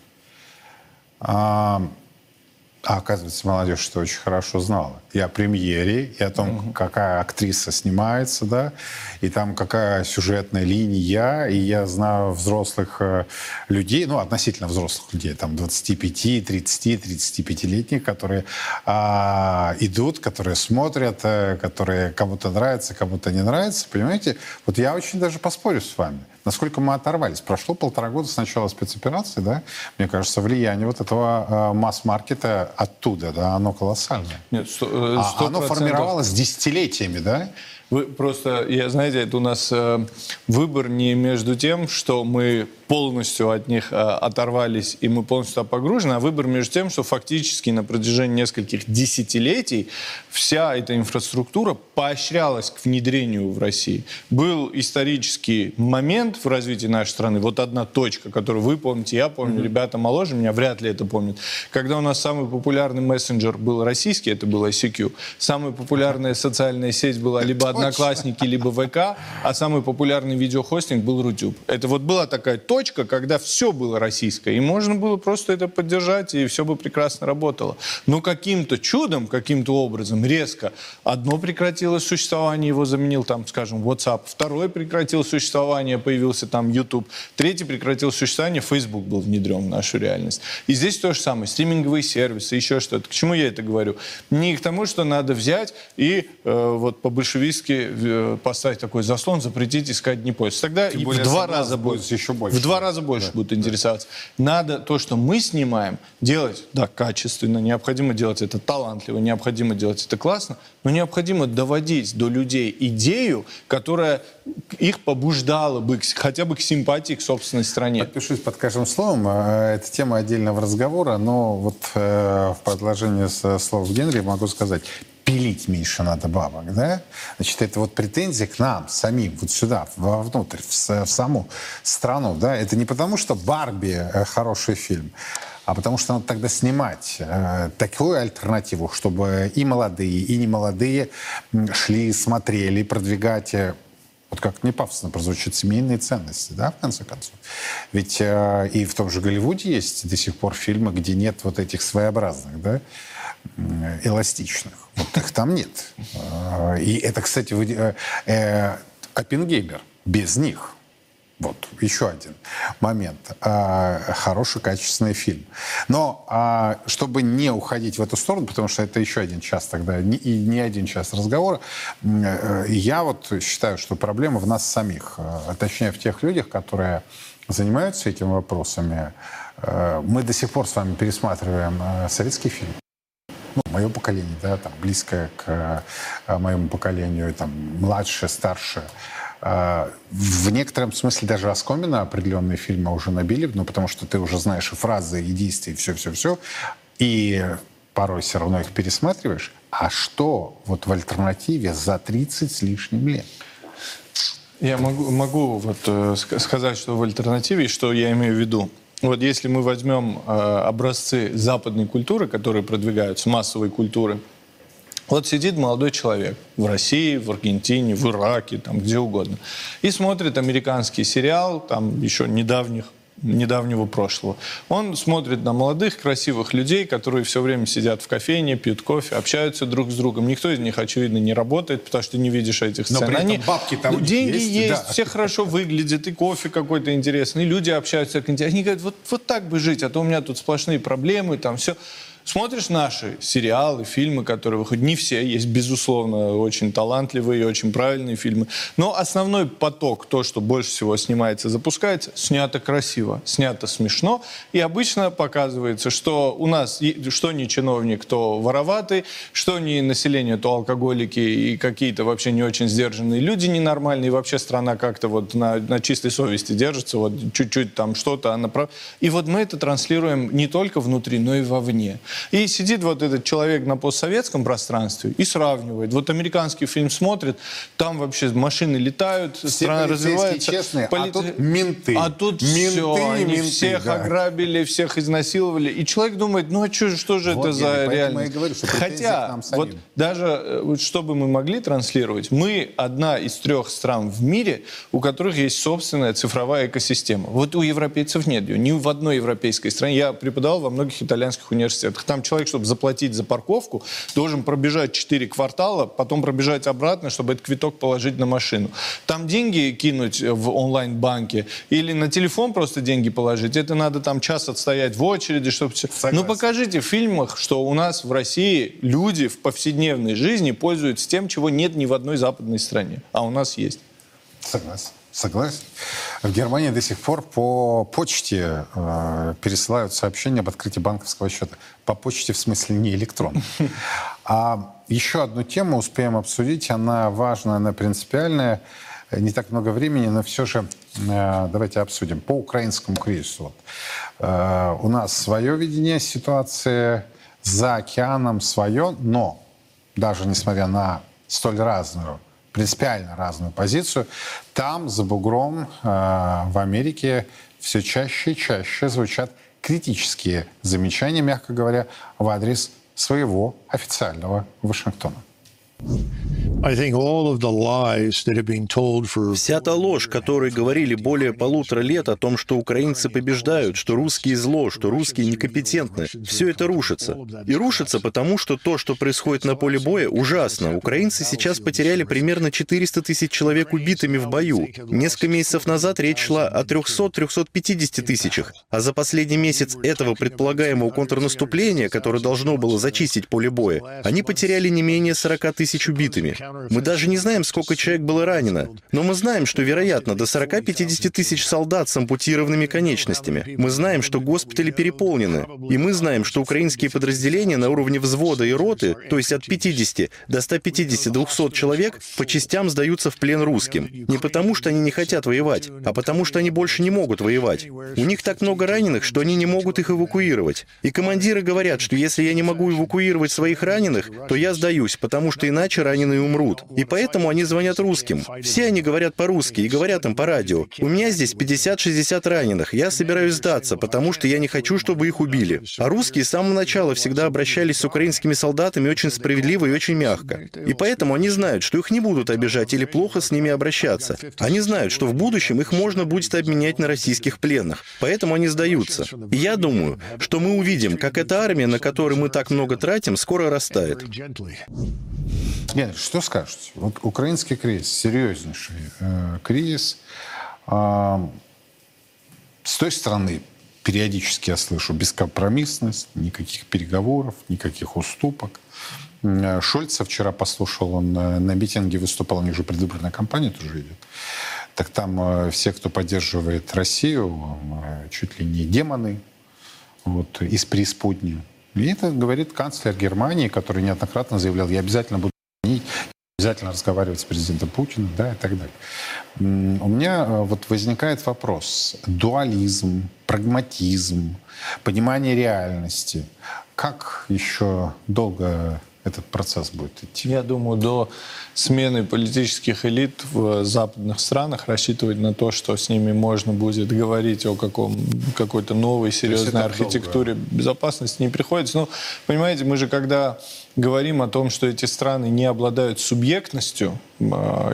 А, оказывается, молодежь что очень хорошо знала. И о премьере, и о том, угу. какая актриса снимается, да, и там какая сюжетная линия. И я знаю взрослых э, людей, ну, относительно взрослых людей, там 25, 30, 35-летних, которые а, идут, которые смотрят, э, которые кому-то нравятся, кому-то не нравится. Понимаете? Вот я очень даже поспорю с вами насколько мы оторвались. Прошло полтора года с начала спецоперации, да? Мне кажется, влияние вот этого э, масс-маркета оттуда, да, оно колоссальное. Нет, 100, 100%. А оно формировалось десятилетиями, да? Вы просто, я знаете, это у нас э, выбор не между тем, что мы полностью от них э, оторвались и мы полностью погружены, а выбор между тем, что фактически на протяжении нескольких десятилетий вся эта инфраструктура поощрялась к внедрению в России. Был исторический момент в развитии нашей страны, вот одна точка, которую вы помните, я помню, mm-hmm. ребята моложе меня вряд ли это помнят, когда у нас самый популярный мессенджер был российский, это был ICQ, самая популярная социальная сеть была либо Одноклассники, либо ВК, а самый популярный видеохостинг был Рутюб. Это вот была такая точка, когда все было российское, и можно было просто это поддержать, и все бы прекрасно работало. Но каким-то чудом, каким-то образом резко одно прекратило существование, его заменил там, скажем, WhatsApp, второе прекратило существование, появился там YouTube, третий прекратил существование, Facebook был внедрен в нашу реальность. И здесь то же самое, стриминговые сервисы, еще что-то. К чему я это говорю? Не к тому, что надо взять и э, вот по-большевистски все-таки поставить такой заслон, запретить искать не пользу. Тогда Тем в два раза будет еще больше. В два раза больше да, будут интересоваться. Да. Надо то, что мы снимаем, делать, да, качественно. Необходимо делать это талантливо, необходимо делать это классно, но необходимо доводить до людей идею, которая их побуждала бы хотя бы к симпатии к собственной стране. Подпишусь под каждым словом. Э, это тема отдельного разговора, но вот э, в продолжении слов Генри могу сказать, пилить меньше надо бабок, да? Значит, это вот претензия к нам самим, вот сюда, вовнутрь, в, в саму страну, да? Это не потому, что «Барби» э, хороший фильм, а потому что надо тогда снимать э, такую альтернативу, чтобы и молодые, и немолодые шли, смотрели, продвигать э, вот как не пафосно прозвучит, семейные ценности, да, в конце концов. Ведь э, и в том же Голливуде есть до сих пор фильмы, где нет вот этих своеобразных, да, эластичных. Вот их там нет. И это, кстати, э, э, Оппенгеймер без них. Вот еще один момент. Хороший, качественный фильм. Но а, чтобы не уходить в эту сторону, потому что это еще один час тогда, и не один час разговора, э, я вот считаю, что проблема в нас самих, точнее в тех людях, которые занимаются этими вопросами. Э, мы до сих пор с вами пересматриваем советский фильм мое поколение, да, там, близкое к моему поколению, там, младшее, старшее. А, в некотором смысле даже оскомина определенные фильмы уже набили, ну, потому что ты уже знаешь и фразы, и действия, и все-все-все. И порой все равно их пересматриваешь. А что вот в альтернативе за 30 с лишним лет? Я могу, могу вот, э, сказать, что в альтернативе, что я имею в виду. Вот если мы возьмем э, образцы западной культуры, которые продвигаются, массовой культуры, вот сидит молодой человек в России, в Аргентине, в Ираке, там где угодно, и смотрит американский сериал, там еще недавних недавнего прошлого. Он смотрит на молодых, красивых людей, которые все время сидят в кофейне, пьют кофе, общаются друг с другом. Никто из них, очевидно, не работает, потому что не видишь этих сцен. Но при этом Они... бабки там Деньги есть, есть, да. все хорошо выглядят, и кофе какой-то интересный, и люди общаются. Они говорят, вот, вот так бы жить, а то у меня тут сплошные проблемы, там все. Смотришь наши сериалы, фильмы, которые выходят, не все, есть, безусловно, очень талантливые и очень правильные фильмы, но основной поток, то, что больше всего снимается, запускается, снято красиво, снято смешно, и обычно показывается, что у нас, что не чиновник, то вороватый, что не население, то алкоголики и какие-то вообще не очень сдержанные люди ненормальные, и вообще страна как-то вот на, на чистой совести держится, вот чуть-чуть там что-то, она. И вот мы это транслируем не только внутри, но и вовне. И сидит вот этот человек на постсоветском пространстве и сравнивает. Вот американский фильм смотрит, там вообще машины летают, все страна развивается. честные, поли... а тут менты. А тут менты, все, они менты, всех да. ограбили, всех изнасиловали. И человек думает, ну а что, что же Вот это я за реальность? и говорю, что Хотя, вот даже, э, вот, чтобы мы могли транслировать, мы одна из трех стран в мире, у которых есть собственная цифровая экосистема. Вот у европейцев нет ее. Ни в одной европейской стране. Я преподавал во многих итальянских университетах. Там человек, чтобы заплатить за парковку, должен пробежать 4 квартала, потом пробежать обратно, чтобы этот квиток положить на машину. Там деньги кинуть в онлайн-банке или на телефон просто деньги положить, это надо там час отстоять в очереди, чтобы... все- Согласен. Ну покажите в фильмах, что у нас в России люди в повседневной жизни пользуются тем, чего нет ни в одной западной стране, а у нас есть. Согласен. Согласен. В Германии до сих пор по почте э, пересылают сообщения об открытии банковского счета. По почте в смысле не электронно. А еще одну тему успеем обсудить. Она важная, она принципиальная. Не так много времени, но все же э, давайте обсудим. По украинскому кризису. Вот. Э, у нас свое видение ситуации, за океаном свое, но даже несмотря на столь разную принципиально разную позицию. Там, за бугром, э, в Америке все чаще и чаще звучат критические замечания, мягко говоря, в адрес своего официального Вашингтона. Вся та ложь, которой говорили более полутора лет о том, что украинцы побеждают, что русские зло, что русские некомпетентны, все это рушится. И рушится потому, что то, что происходит на поле боя, ужасно. Украинцы сейчас потеряли примерно 400 тысяч человек убитыми в бою. Несколько месяцев назад речь шла о 300-350 тысячах. А за последний месяц этого предполагаемого контрнаступления, которое должно было зачистить поле боя, они потеряли не менее 40 тысяч убитыми. Мы даже не знаем, сколько человек было ранено, но мы знаем, что, вероятно, до 40-50 тысяч солдат с ампутированными конечностями. Мы знаем, что госпитали переполнены. И мы знаем, что украинские подразделения на уровне взвода и роты, то есть от 50 до 150-200 человек, по частям сдаются в плен русским. Не потому, что они не хотят воевать, а потому, что они больше не могут воевать. У них так много раненых, что они не могут их эвакуировать. И командиры говорят, что если я не могу эвакуировать своих раненых, то я сдаюсь, потому что иначе раненые умрут. И поэтому они звонят русским. Все они говорят по-русски и говорят им по радио. У меня здесь 50-60 раненых. Я собираюсь сдаться, потому что я не хочу, чтобы их убили. А русские с самого начала всегда обращались с украинскими солдатами очень справедливо и очень мягко. И поэтому они знают, что их не будут обижать или плохо с ними обращаться. Они знают, что в будущем их можно будет обменять на российских пленных. Поэтому они сдаются. И я думаю, что мы увидим, как эта армия, на которую мы так много тратим, скоро растает. Генрих, что скажете? Вот украинский кризис, серьезнейший э, кризис. А, с той стороны, периодически я слышу бескомпромиссность, никаких переговоров, никаких уступок. Шольца вчера послушал, он на, на митинге выступал, у них же предвыборная кампания тоже идет. Так там э, все, кто поддерживает Россию, э, чуть ли не демоны вот, из преисподней. И это говорит канцлер Германии, который неоднократно заявлял, я обязательно буду обязательно разговаривать с президентом Путиным, да, и так далее. У меня э, вот возникает вопрос. Дуализм, прагматизм, понимание реальности. Как еще долго этот процесс будет идти? Я думаю, до смены политических элит в западных странах рассчитывать на то, что с ними можно будет говорить о каком, какой-то новой серьезной архитектуре долго. безопасности не приходится. Ну, понимаете, мы же когда говорим о том, что эти страны не обладают субъектностью,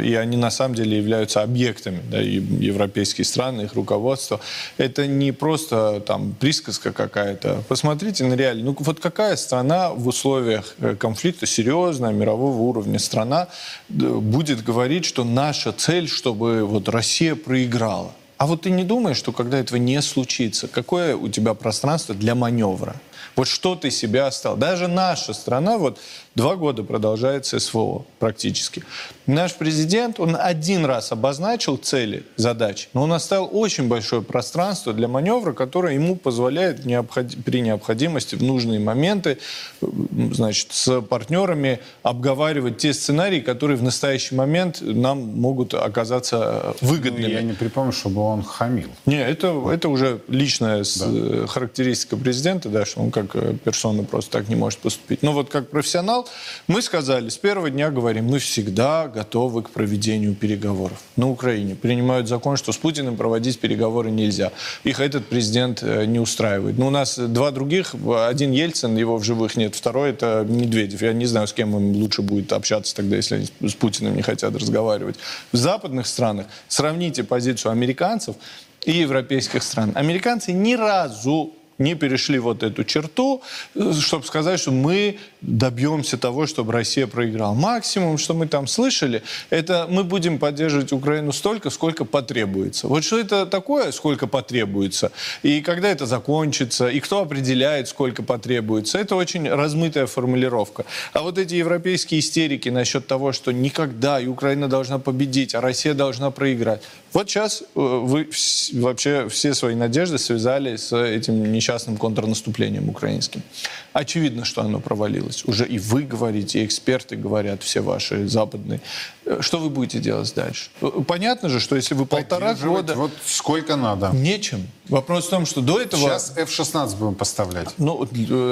и они на самом деле являются объектами, да, и европейские страны, их руководство, это не просто там присказка какая-то. Посмотрите на реалии. Ну вот какая страна в условиях э, конфликта серьезная, мирового уровня страна будет говорить, что наша цель, чтобы вот Россия проиграла? А вот ты не думаешь, что когда этого не случится, какое у тебя пространство для маневра? Вот что ты себя оставил. Даже наша страна, вот два года продолжается СВО практически. Наш президент, он один раз обозначил цели, задачи, но он оставил очень большое пространство для маневра, которое ему позволяет необход... при необходимости в нужные моменты значит, с партнерами обговаривать те сценарии, которые в настоящий момент нам могут оказаться выгодными. Ну, я не припомню, чтобы он хамил. Не, это, это уже личная да. характеристика президента, да, что он как э, персона просто так не может поступить. Но вот как профессионал мы сказали, с первого дня говорим, мы всегда готовы к проведению переговоров. На Украине принимают закон, что с Путиным проводить переговоры нельзя. Их этот президент э, не устраивает. Но у нас два других, один Ельцин, его в живых нет, второй это Медведев. Я не знаю, с кем им лучше будет общаться тогда, если они с Путиным не хотят разговаривать. В западных странах сравните позицию американцев и европейских стран. Американцы ни разу не перешли вот эту черту, э, чтобы сказать, что мы добьемся того, чтобы Россия проиграла. Максимум, что мы там слышали, это мы будем поддерживать Украину столько, сколько потребуется. Вот что это такое, сколько потребуется, и когда это закончится, и кто определяет, сколько потребуется, это очень размытая формулировка. А вот эти европейские истерики насчет того, что никогда и Украина должна победить, а Россия должна проиграть. Вот сейчас э, вы вообще все свои надежды связали с этим несчастным контрнаступлением украинским. Очевидно, что оно провалилось. Уже и вы говорите, и эксперты говорят, все ваши западные. Э, что вы будете делать дальше? Э, понятно же, что если вы полтора года... Вот сколько надо. Нечем. Вопрос в том, что до этого... Сейчас F-16 будем поставлять. Ну,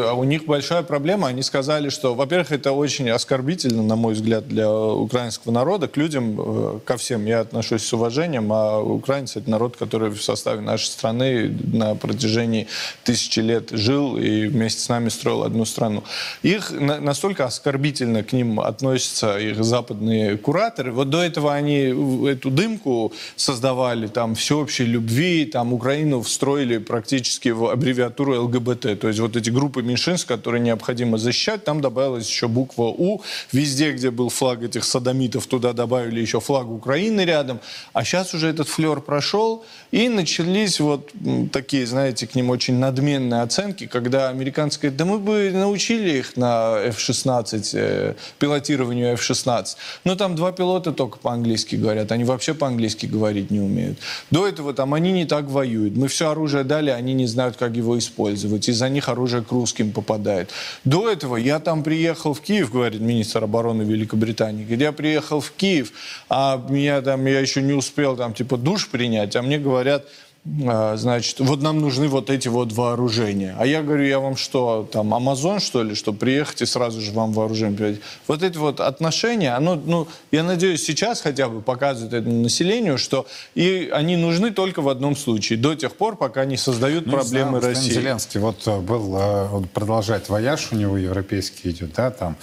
а у них большая проблема. Они сказали, что, во-первых, это очень оскорбительно, на мой взгляд, для украинского народа. К людям, ко всем я отношусь с уважением, а украинцы — это народ, который в составе нашей страны на протяжении тысячи лет жил и вместе с нами строил одну страну. Их настолько оскорбительно к ним относятся их западные кураторы. Вот до этого они эту дымку создавали, там, всеобщей любви, там, Украину встроили практически в аббревиатуру ЛГБТ. То есть вот эти группы меньшинств, которые необходимо защищать, там добавилась еще буква У. Везде, где был флаг этих садомитов, туда добавили еще флаг Украины рядом. А сейчас уже этот флер прошел, и начались вот такие, знаете, к ним очень надменные оценки, когда американцы говорят, да мы бы научили их на F-16, э, пилотированию F-16. Но там два пилота только по-английски говорят, они вообще по-английски говорить не умеют. До этого там они не так воюют. Мы все оружие дали, они не знают, как его использовать. Из-за них оружие к русским попадает. До этого я там приехал в Киев, говорит министр обороны Великобритании, где я приехал в Киев, а меня там, я еще не успел там типа душ принять, а мне говорят, значит, вот нам нужны вот эти вот вооружения. А я говорю, я вам что, там, Амазон, что ли, чтобы приехать и сразу же вам вооружение приводить? Вот эти вот отношения, оно, ну, я надеюсь, сейчас хотя бы показывают этому населению, что и они нужны только в одном случае, до тех пор, пока не создают ну, проблемы знаю, России. Зеленский вот э, был, э, он продолжает вояж у него европейский идет, да, там,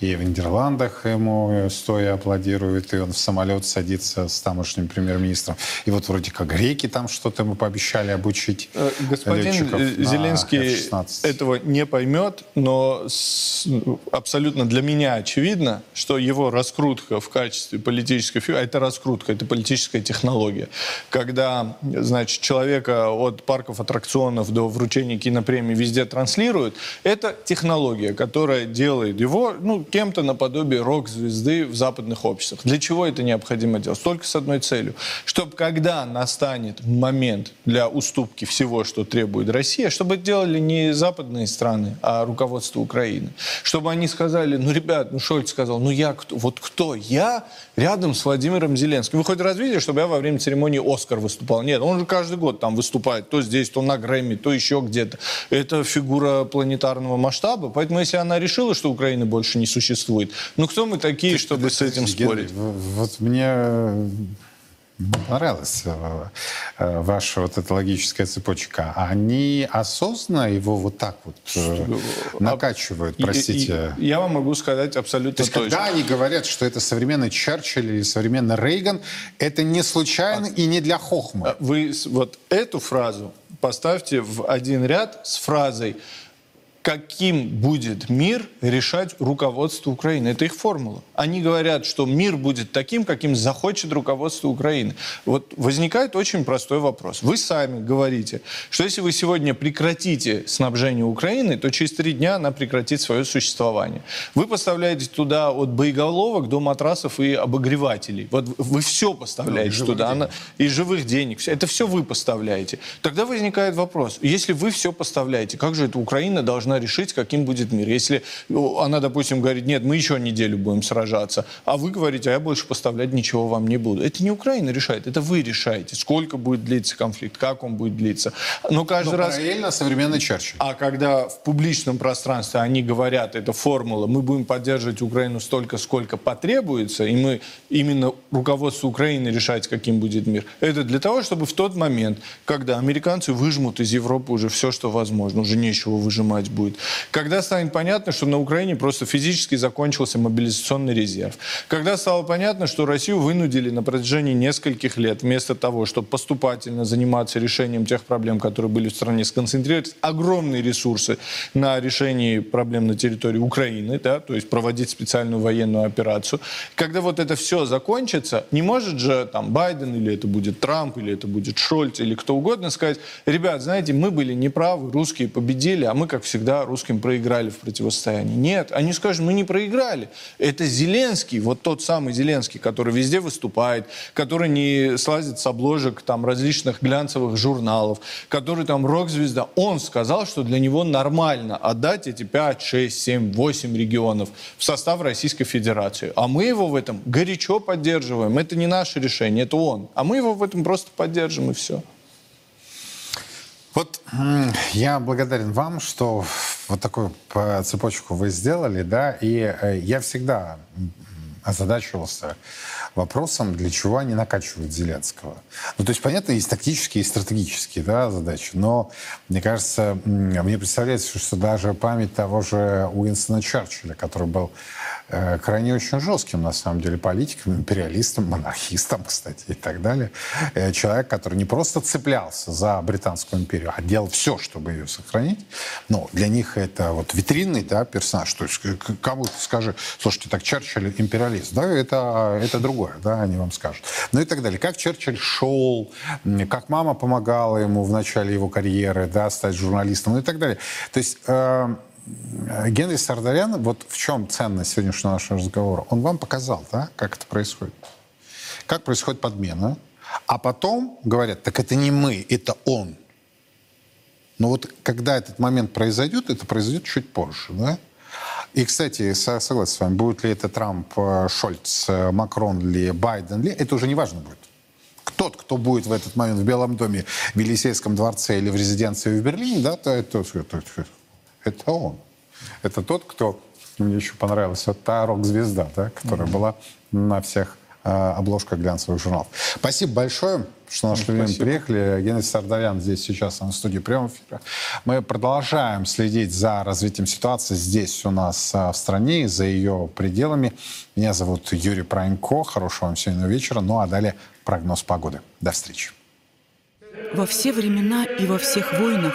и в Нидерландах ему э, стоя аплодируют, и он в самолет садится с тамошним премьер-министром, и вот вроде как греки там что-то ему пообещали обучить Э, Господин летчиков на Зеленский F-16. этого не поймет, но с- абсолютно для меня очевидно, что его раскрутка в качестве политической фигуры, а это раскрутка, это политическая технология. Когда, значит, человека от парков аттракционов до вручения кинопремии везде транслируют, это технология, которая делает его, ну, кем-то наподобие рок-звезды в западных обществах. Для чего это необходимо делать? Только с одной целью. Чтобы когда настанет момент для уступки всего, что требует Россия, чтобы это делали не западные страны, а руководство Украины. Чтобы они сказали, ну, ребят, ну, Шольц сказал, ну, я кто? Вот кто? Я рядом с Владимиром Зеленским. Вы хоть раз видели, чтобы я во время церемонии «Оскар» выступал? Нет, он же каждый год там выступает. То здесь, то на Грэмми, то еще где-то. Это фигура планетарного масштаба. Поэтому, если она решила, что Украины больше не существует, ну, кто мы такие, чтобы с этим спорить? Вот мне понравилась э, э, ваша вот эта логическая цепочка. Они осознанно его вот так вот э, накачивают, простите. и- и я вам могу сказать абсолютно То есть, точно. когда они говорят, что это современный Черчилль или современный Рейган, это не случайно и не для хохмы. Вы вот эту фразу поставьте в один ряд с фразой каким будет мир решать руководство Украины. Это их формула. Они говорят, что мир будет таким, каким захочет руководство Украины. Вот возникает очень простой вопрос. Вы сами говорите, что если вы сегодня прекратите снабжение Украины, то через три дня она прекратит свое существование. Вы поставляете туда от боеголовок до матрасов и обогревателей. Вот вы все поставляете живых туда. денег. Она- и живых денег. Это все вы поставляете. Тогда возникает вопрос, если вы все поставляете, как же эта Украина должна решить, каким будет мир? Если ну, она, допустим, говорит, нет, мы еще неделю будем сражаться, а вы говорите, а я больше поставлять ничего вам не буду. Это не Украина решает, это вы решаете, сколько будет длиться конфликт, как он будет длиться. Но каждый Но раз... параллельно современный Черчилль. А когда в публичном пространстве они говорят, это формула, мы будем поддерживать Украину столько, сколько потребуется, и мы именно руководство Украины решать, каким будет мир, это для того, чтобы в тот момент, когда американцы выжмут из Европы уже все, что возможно, уже нечего выжимать будет, когда станет понятно, что на Украине просто физически закончился мобилизационный резерв, когда стало понятно, что Россию вынудили на протяжении нескольких лет, вместо того, чтобы поступательно заниматься решением тех проблем, которые были в стране, сконцентрировать огромные ресурсы на решении проблем на территории Украины, да, то есть проводить специальную военную операцию. Когда вот это все закончится, не может же там Байден или это будет Трамп, или это будет Шольц, или кто угодно сказать, ребят, знаете, мы были неправы, русские победили, а мы, как всегда, русским проиграли в противостоянии. Нет, они скажут, мы не проиграли. Это Зеленский, вот тот самый Зеленский, который везде выступает, который не слазит с обложек там различных глянцевых журналов, который там рок-звезда. Он сказал, что для него нормально отдать эти 5, 6, 7, 8 регионов в состав Российской Федерации. А мы его в этом горячо поддерживаем. Это не наше решение, это он. А мы его в этом просто поддержим и все. Вот я благодарен вам, что вот такую по- цепочку вы сделали, да, и э, я всегда озадачивался вопросом, для чего они накачивают Зеленского. Ну, то есть, понятно, есть тактические и стратегические да, задачи, но, мне кажется, мне представляется, что даже память того же Уинстона Черчилля, который был крайне очень жестким, на самом деле, политиком, империалистом, монархистом, кстати, и так далее. Э, Человек, который не просто цеплялся за Британскую империю, а делал все, чтобы ее сохранить. Но для них это вот витринный да, персонаж. То есть к- к- кому ты скажи, слушайте, так Черчилль империалист, да, это, это другое, да, они вам скажут. Ну и так далее. Как Черчилль шел, как мама помогала ему в начале его карьеры, да, стать журналистом, ну и так далее. То есть э, Генри Сардарян, вот в чем ценность сегодняшнего нашего разговора, он вам показал, да, как это происходит. Как происходит подмена. А потом говорят, так это не мы, это он. Но вот когда этот момент произойдет, это произойдет чуть позже, да? И, кстати, со- согласен с вами, будет ли это Трамп, э, Шольц, э, Макрон ли, Байден ли, это уже не важно будет. Тот, кто будет в этот момент в Белом доме, в Елисейском дворце или в резиденции в Берлине, да, то это, это, это он. Это тот, кто, мне еще понравилась, вот та рок-звезда, да, которая была на всех э, обложках глянцевых журналов. Спасибо большое, что нашли время приехали. Геннадий Сардарян здесь сейчас на студии прямого эфира. Мы продолжаем следить за развитием ситуации здесь у нас а, в стране и за ее пределами. Меня зовут Юрий Пронько. Хорошего вам сегодня вечера. Ну а далее прогноз погоды. До встречи. Во все времена и во всех войнах